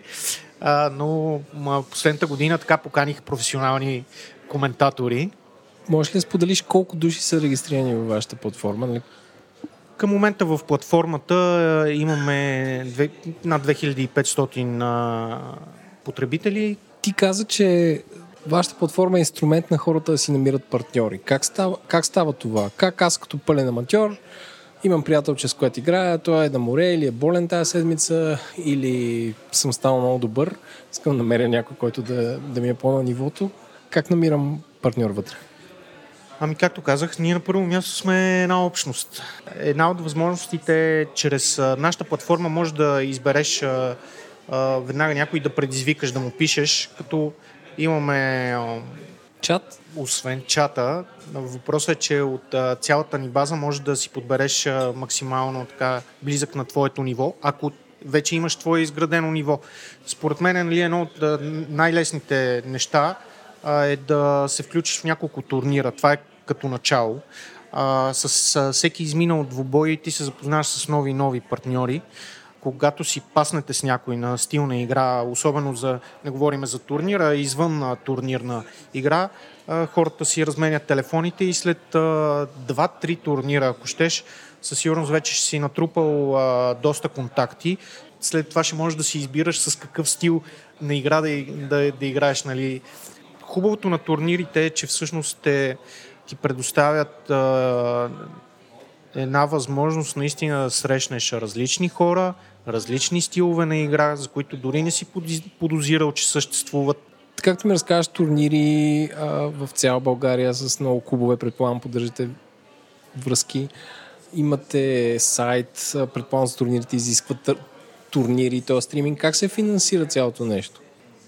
а, но а, последната година така поканих професионални коментатори. Може ли да споделиш колко души са регистрирани във вашата платформа? Към момента в платформата имаме две, над 2500 а, потребители. Ти каза, че вашата платформа е инструмент на хората да си намират партньори. Как става, как става това? Как аз като пълен аматьор имам приятелче с което играя, той е на море или е болен тази седмица, или съм станал много добър, искам да намеря някой, който да, да ми е по-на нивото. Как намирам партньор вътре? Ами, както казах, ние на първо място сме една общност. Една от възможностите е, чрез нашата платформа може да избереш а, а, веднага някой да предизвикаш, да му пишеш, като имаме чат. Освен чата, въпросът е, че от а, цялата ни база може да си подбереш а, максимално така близък на твоето ниво, ако вече имаш твое изградено ниво. Според мен нали, едно от а, най-лесните неща а, е да се включиш в няколко турнира. Това е като начало. А, с а, всеки изминал двубой ти се запознаваш с нови и нови партньори когато си паснете с някой на стилна игра, особено за, не говорим за турнира, извън турнирна игра, хората си разменят телефоните и след 2-3 турнира, ако щеш, със сигурност вече ще си натрупал а, доста контакти. След това ще можеш да си избираш с какъв стил на игра да, да, да играеш. Нали. Хубавото на турнирите е, че всъщност те ти предоставят а, една възможност наистина да срещнеш различни хора, различни стилове на игра, за които дори не си подозирал, че съществуват. Както ми разкажеш, турнири а, в цяла България с много клубове, предполагам, поддържате връзки. Имате сайт, предполагам, за турнирите изискват турнири, т.е. стриминг. Как се финансира цялото нещо?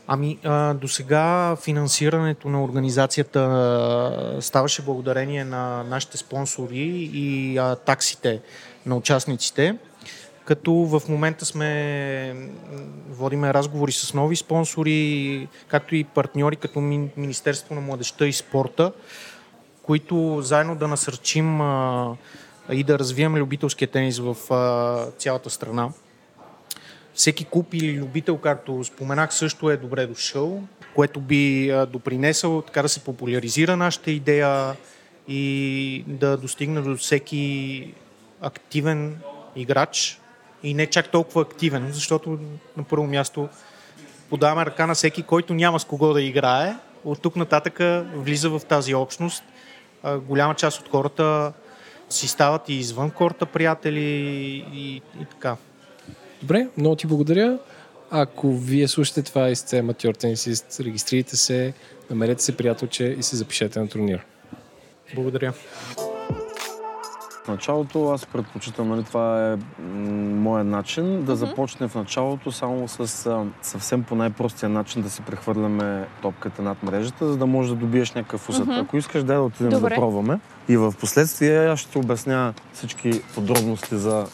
Ами, до сега финансирането на организацията ставаше благодарение на нашите спонсори и а, таксите на участниците като в момента сме водиме разговори с нови спонсори, както и партньори, като Министерство на младеща и спорта, които заедно да насърчим а, и да развием любителския тенис в а, цялата страна. Всеки куп или любител, както споменах, също е добре дошъл, което би допринесъл така да се популяризира нашата идея и да достигне до всеки активен играч, и не чак толкова активен, защото на първо място подаваме ръка на всеки, който няма с кого да играе. От тук нататък влиза в тази общност голяма част от хората си стават и извън корта приятели и, и така. Добре, много ти благодаря. Ако вие слушате това и сте аматьор тенисист, регистрирайте се, намерете се приятелче и се запишете на турнир. Благодаря. В началото аз предпочитам, нали, това е м- моят начин, да започне в началото само с а, съвсем по най-простия начин да си прехвърляме топката над мрежата, за да можеш да добиеш някакъв усет. Ако искаш, дай да отидем Добре. да пробваме. И в последствие аз ще ти обясня всички подробности за...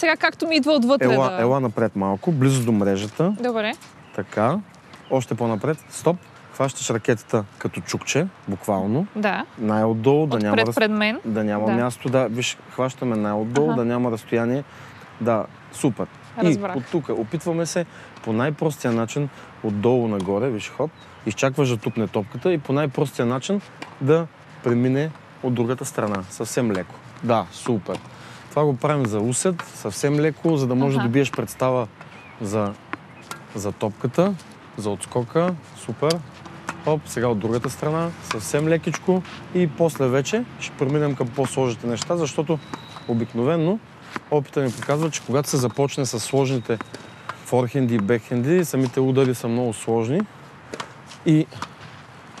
Сега както ми идва отвътре Ела, да... ела напред малко, близо до мрежата. Добре. Така. Още по-напред. Стоп. Хващаш ракетата като чукче, буквално. Да. Най-отдолу, да няма, раз... пред мен. да няма Да. място. Да, виж, хващаме най-отдолу, Аха. да няма разстояние. Да, супер. Разбрах. И от тук опитваме се по най-простия начин, отдолу нагоре, виж, хоп, изчакваш да тупне топката и по най-простия начин да премине от другата страна. Съвсем леко. Да, супер. Това го правим за усет, съвсем леко, за да можеш Аха. да добиеш представа за, за топката, за отскока. Супер. Оп, сега от другата страна, съвсем лекичко и после вече ще преминем към по-сложните неща, защото обикновенно опита ми показва, че когато се започне с сложните форхенди и бекхенди, самите удари са много сложни и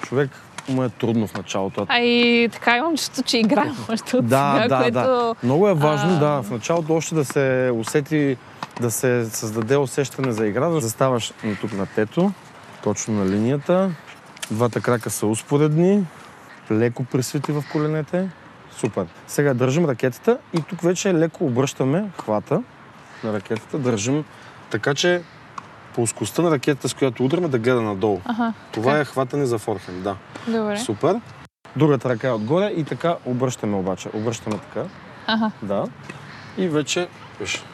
човек му е трудно в началото. А и така имам чувство, че играем още от Да, сега, да, което... да. Много е важно, а, да, в началото още да се усети, да се създаде усещане за игра, заставаш на тук на тето, точно на линията. Двата крака са успоредни, леко присвити в коленете. Супер. Сега държим ракетата и тук вече леко обръщаме хвата на ракетата, държим така, че плоскостта на ракетата, с която удряме, да гледа надолу. Аха, Това така. е хватане за форхенд, да. Добре. Супер. Другата ръка е отгоре и така обръщаме обаче. Обръщаме така. Аха, Да. И вече, виж,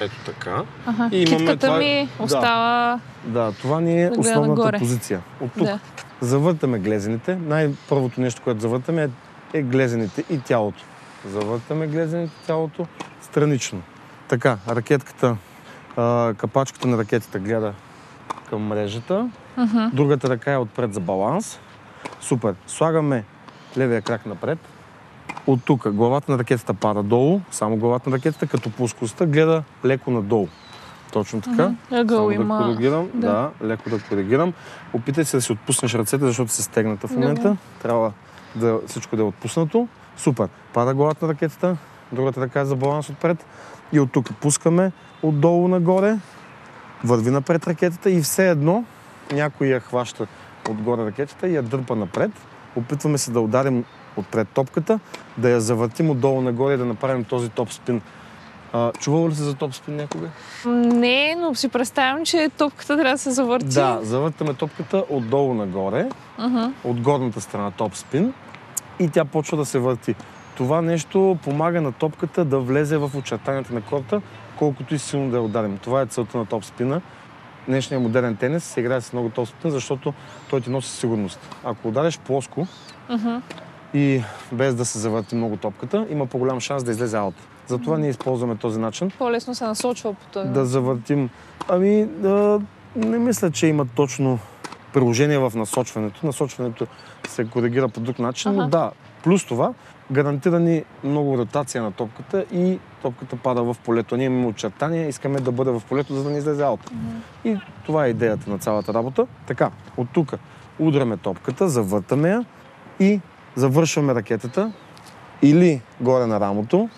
ето така. аха. И имаме Китката това- ми да. остава... Да, това ни е Да основната нагоре. позиция. От тук Да. завъртаме глезените. Най-първото нещо, което завъртаме е, е глезените и тялото. Завъртаме глезените тялото странично. Така, ракетката, а, капачката на ракетата гледа към мрежата. Мгм. Другата ръка е отпред за баланс. Супер. Слагаме левия крак напред. От тук главата на ракетата пада долу, само главата на ракетата, като плоскостта гледа леко надолу. Точно така. Мгм. Ъгъл Само има. да коригирам. да. Да. леко да коригирам. Опитай се да си отпуснеш ръцете, защото се стегната в Добре. момента. Трябва да всичко да е отпуснато. Супер. Пада главата на ракетата, другата ръка е за баланс отпред. И от тук пускаме отдолу нагоре, върви напред ракетата и все едно някой я хваща отгоре ракетата и я дърпа напред. Опитваме се да ударим отпред топката, да я завъртим отдолу нагоре и да направим този топ спин. А, чувал ли се за топ спин някога? Не, но си представям, че топката трябва да се завърти. Да, завъртаме топката отдолу нагоре, Мгм. от горната страна топ спин и тя почва да се върти. Това нещо помага на топката да влезе в очертанията на корта, колкото и силно да я ударим. Това е целта на топ спина. Днешният модерен тенис се играе с много топ спин, защото той ти носи сигурност. Ако удариш плоско Мгм. и без да се завърти много топката, има по-голям шанс да излезе аут. Затова ние използваме този начин По-лесно се насочва по този. да завъртим. Ами, да, не мисля, че има точно приложение в насочването. Насочването се коригира по друг начин, но Аха. да, плюс това, гарантира ни много ротация на топката и топката пада в полето. Ние имаме очертания, искаме да бъде в полето, за да не излезе аут. И това е идеята на цялата работа. Така, от тук удряме топката, завъртаме я и завършваме ракетата или горе на рамото,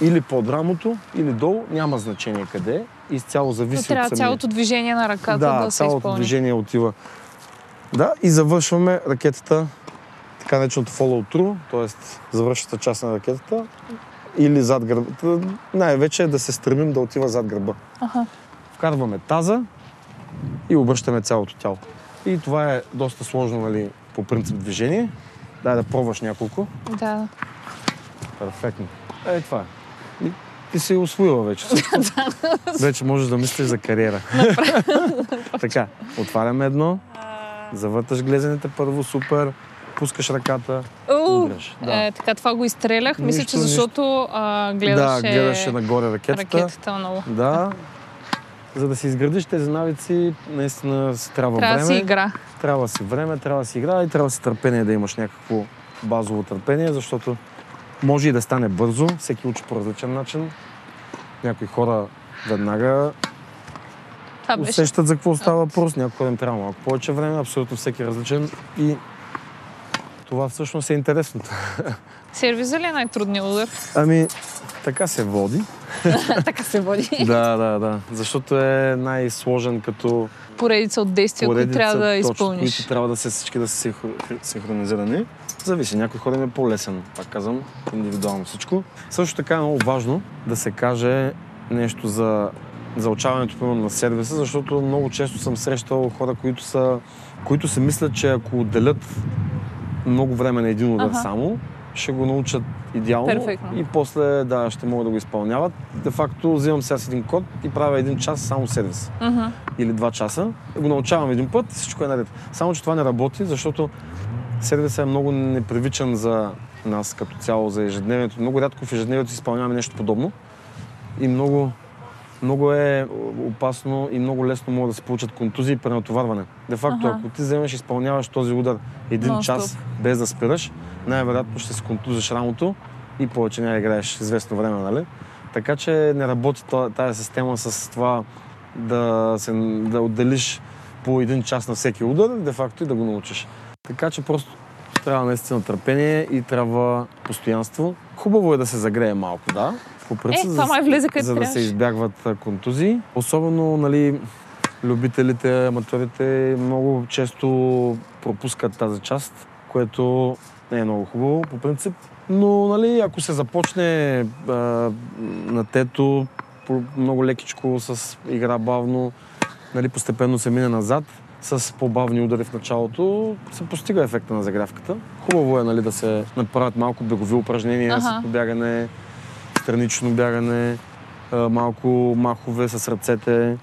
или под рамото, или долу, няма значение къде. Изцяло Но зависи трябва от самия. цялото движение на ръката да, да, се цялото изпълни. движение отива. Да, и завършваме ракетата, така нареченото follow through, т.е. завършващата част на ракетата или зад гърба. Най-вече е да се стремим да отива зад гърба. Аха. Вкарваме таза и обръщаме цялото тяло. И това е доста сложно, нали, по принцип движение. Дай да пробваш няколко. Да. Перфектно. Е, това е. И ти си освоила вече. вече можеш да мислиш за кариера. така, отваряме едно, завърташ глезените първо, супер, пускаш ръката, удряш. Да. е, така това го изстрелях. Мисля, Нищо, че защото а, да, гледаше, гледаше нагоре ракетата. ракетата много. Да. За да си изградиш тези навици, наистина си трябва, Трябва време. си игра. Трябва си време, трябва си игра и трябва си търпение да имаш някакво базово търпение, защото може и да стане бързо, всеки учи по различен начин. Някои хора веднага усещат за какво става въпрос, някои им трябва малко повече време, абсолютно всеки е различен и това всъщност е интересното. Сервиза ли е най-трудният удар? Ами, така се води. така се води. да, да, да. Защото е най-сложен като Поредица от действия, които трябва да точно, изпълниш. които трябва да се всички да са синхро- синхронизирани. Зависи, някой им е по-лесен, пак казвам, индивидуално всичко. Също така е много важно да се каже нещо за заучаването примерно, на сервиса, защото много често съм срещал хора, които са, които се мислят, че ако отделят много време на един удар Аха. само, ще го научат идеално Перфектно. и после да, ще могат да го изпълняват. Де факто взимам сега с един код и правя един час само сервис Мгм. или два часа, го научавам един път и всичко е наред. Само, че това не работи, защото сервисът е много непривичен за нас като цяло, за ежедневието. Много рядко в ежедневието изпълняваме нещо подобно и много, много е опасно и много лесно могат да се получат контузии и пренатоварване. Де факто, Аха. ако ти вземеш и изпълняваш този удар един Нон-стоп. час без да спираш, най-вероятно ще се контузиш рамото и повече няма да играеш известно време, нали? Така че не работи тази система с това да, се, да отделиш по един час на всеки удар, де-факто и да го научиш. Така че просто трябва наистина търпение и трябва постоянство. Хубаво е да се загрее малко, да. По принцип, Е, това май влезе където за да се избягват контузии. Особено, нали, любителите, аматьорите много често пропускат тази част, което не е много хубаво по принцип. Но, нали, ако се започне а, на тето, много лекичко, с игра бавно, нали, постепенно се мине назад, с по-бавни удари в началото, се постига ефекта на загрявката. Хубаво е нали, да се направят малко бегови упражнения Аха. с побягане, странично бягане, малко махове с ръцете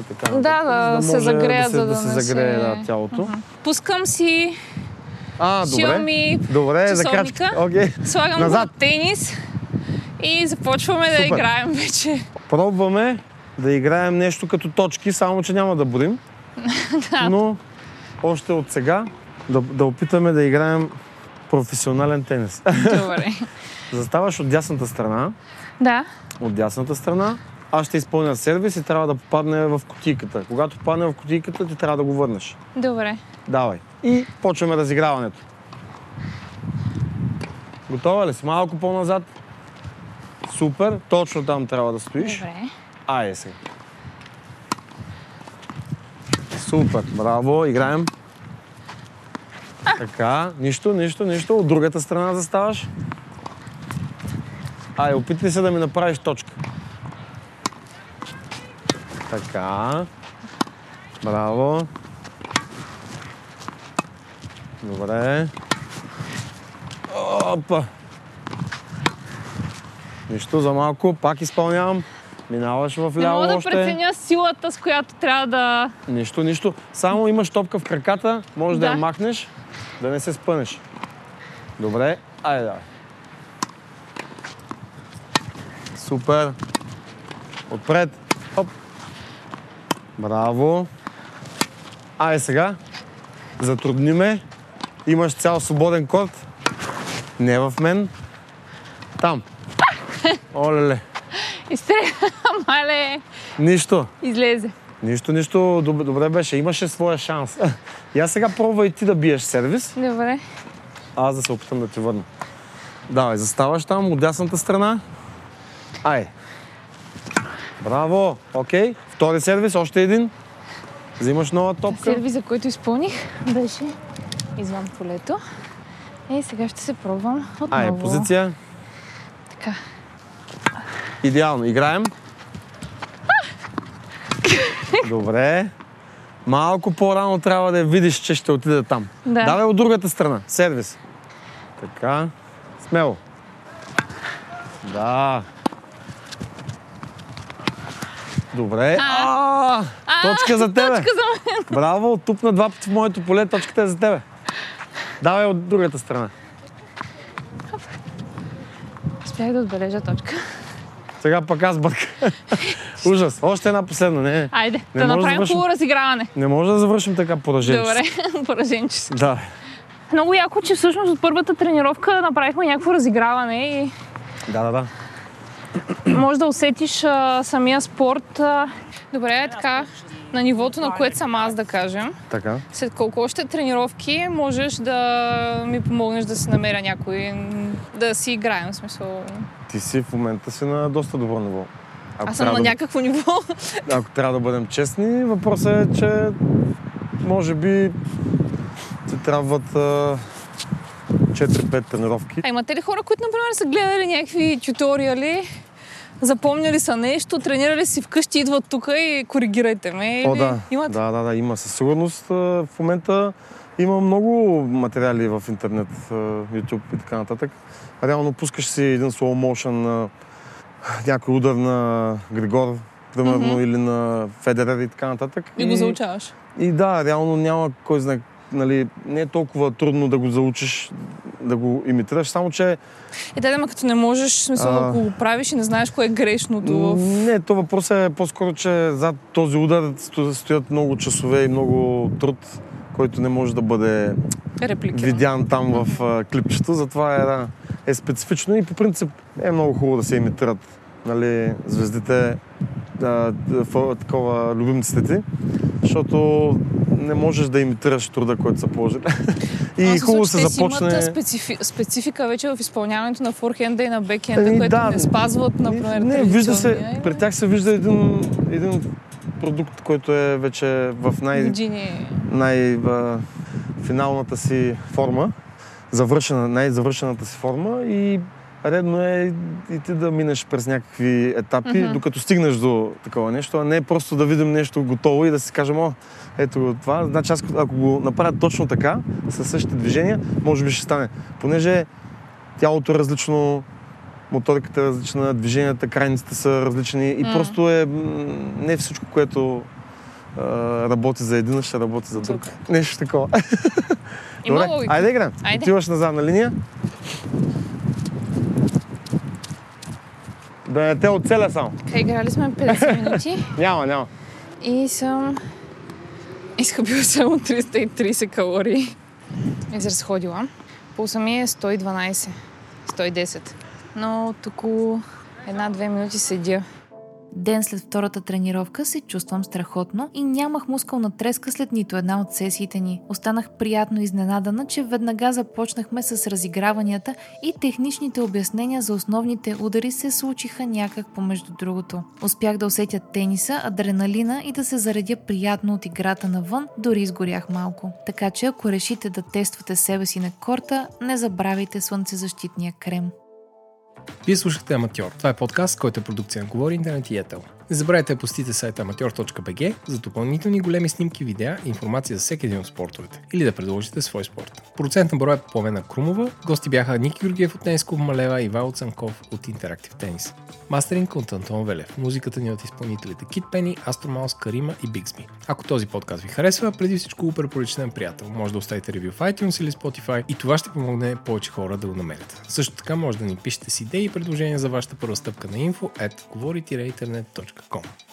и така. Да, нататък, да се може загреят, да се, за да да се загрее се- да, тялото. Пускам си А, добре. Xiaomi Добре, за часовника. крачка. Окей. Слагам го Назад. на тенис и започваме да Супер. играем вече. Пробваме да играем нещо като точки, само че няма да борим. Но още от сега да, да опитаме да играем професионален тенис. Добре. Заставаш от дясната страна, Да. от дясната страна, аз ще изпълня сервис и трябва да попадне в кутийката. Когато попадне в кутийката, ти трябва да го върнеш. Добре. Давай. И почваме разиграването. Готова ли си? Малко по-назад. Супер. Точно там трябва да стоиш. Добре. Айде сега. Супер, браво, играем. Така, нищо, нищо, нищо. От другата страна заставаш. Айде, опитай се да ми направиш точка. Така. Браво. Добре. Опа. Нищо за малко, пак изпълнявам. Минаваш в Не ляво мога да още. преценя силата, с която трябва да... Нищо, нищо. Само имаш топка в краката, можеш да, Да. я махнеш, да не се спънеш. Добре, айде давай. Супер. Отпред. Оп. Браво. Айде сега. Затрудни ме. Имаш цял свободен корт. Не в мен. Там. Олеле. Изстреля, мале, Нищо. излезе. Нищо, нищо, добре, добре беше. Имаше своя шанс. Аз сега пробвай ти да биеш сервис, Добре. аз да се опитам да ти върна. Давай, заставаш там от дясната страна. Ай. Браво, окей. Втори сервис, още един. Взимаш нова топка. Сервиза, който изпълних, беше извън полето. Е, сега ще се пробвам отново. Ай, позиция. Така. Идеално. Играем. Добре. Малко по-рано трябва да видиш, че ще отиде там. Да. Давай от другата страна. Сервис. Така. Смело. Да. Добре. А, точка за тебе. Точка за мен. Браво, тупна два пъти в моето поле, точката е за тебе. Давай от другата страна. Успях да отбележа точка. Сега пък аз бърка. Ужас. Още една последна. Не, Айде, Не да да направим завършим. хубаво разиграване. не може да завършим така поражение. Добре, пораженчески. Да. Много яко, че всъщност от първата тренировка направихме някакво разиграване и Да, да, да. Може да усетиш а, самия спорт. А... Добре, е така, на нивото, на което съм аз, да кажем. Така. След колко още тренировки можеш да ми помогнеш да си намеря някой, да си играем, в смисъл. Ти си в момента си на доста добро ниво. Ако Аз съм на да- някакво ниво. Ако трябва да бъдем честни, въпросът е, че може би ти трябват а, 4-5 тренировки. А имате ли хора, които, например, са гледали някакви тюториали, запомняли са нещо, тренирали си вкъщи, идват тук и коригирайте ме? О, или да. Имат? да, да, да, има със сигурност. В момента има много материали в интернет, YouTube и така нататък. Реално пускаш си един slow motion на някой удар на Григор, примерно, Мгм. или на Федерер и така нататък. И го заучаваш. И да, реално няма кой знае, нали, не е толкова трудно да го заучиш, да го имитираш, само че Е, да, ама като не можеш, смисъл, А. ако го правиш и не знаеш кое е грешното в... Не, то въпрос е по-скоро, че зад този удар сто- стоят много часове и много труд, който не може да бъде репликиран. видян там в а, клипчето, затова е, да, е специфично и по принцип е много хубаво да се имитират нали, звездите, фо- такова, любимците ти, защото не можеш да имитираш труда, който са положили. и Аз хубаво се започне... Имат специфи... специфика вече в изпълняването на форхенда и на бекхенда, Ами, което да. не спазват, например, Не, вижда се, традиционния. при тях се вижда един, един продукт, който е вече в най, Години. най а, финалната си форма, завършена, най-завършената си форма и редно е и ти да минеш през някакви етапи, Мгм. докато стигнеш до такова нещо, а не просто да видим нещо готово и да си кажем, о, ето го това. Значи аз ако го направя точно така, със същите движения, може би ще стане. Понеже тялото е различно, моториката е различна, движенията, крайниците са различни и М. просто е не всичко, което а, работи за един, ще работи за друг. Друг. Нещо такова. Има Добре, логика. айде. Айде. Отиваш на задна линия. Да не те оцеля само. Така, играли сме 50 минути Няма, няма. и съм изхъбила само 330 калории. Изразходила. Пулса ми е 112, 110. Но около една-две минути седя. Ден след втората тренировка се чувствам страхотно и нямах мускулна треска след нито една от сесиите ни. Останах приятно изненадана, че веднага започнахме с разиграванията и техничните обяснения за основните удари се случиха някак помежду другото. Успях да усетя тениса, адреналина и да се заредя приятно от играта навън, дори изгорях малко. Така че ако решите да тествате себе си на корта, не забравяйте слънцезащитния крем. Вие слушахте Аматьор. Това е подкаст, който е продукция на Говори Интернет и Етел. Не забравяйте да посетите сайта amateur.bg за допълнителни големи снимки, видеа и информация за всеки един от спортовете или да предложите свой спорт. Процент на броя Пламена Крумова, гости бяха Ники Георгиев от Клуб Малева и Вайл Цанков от Интерактив Тенис. Мастеринг от Антон Велев. Музиката ни е от изпълнителите Кит Пени, Астромаус, Карима и Бигсби. Ако този подкаст ви харесва, преди всичко го препоръчате на приятел. Може да оставите ревю в iTunes или Spotify и това ще помогне повече хора да го намерят. Също така може да ни пишете с идеи и предложения за вашата първа стъпка на info at 讲.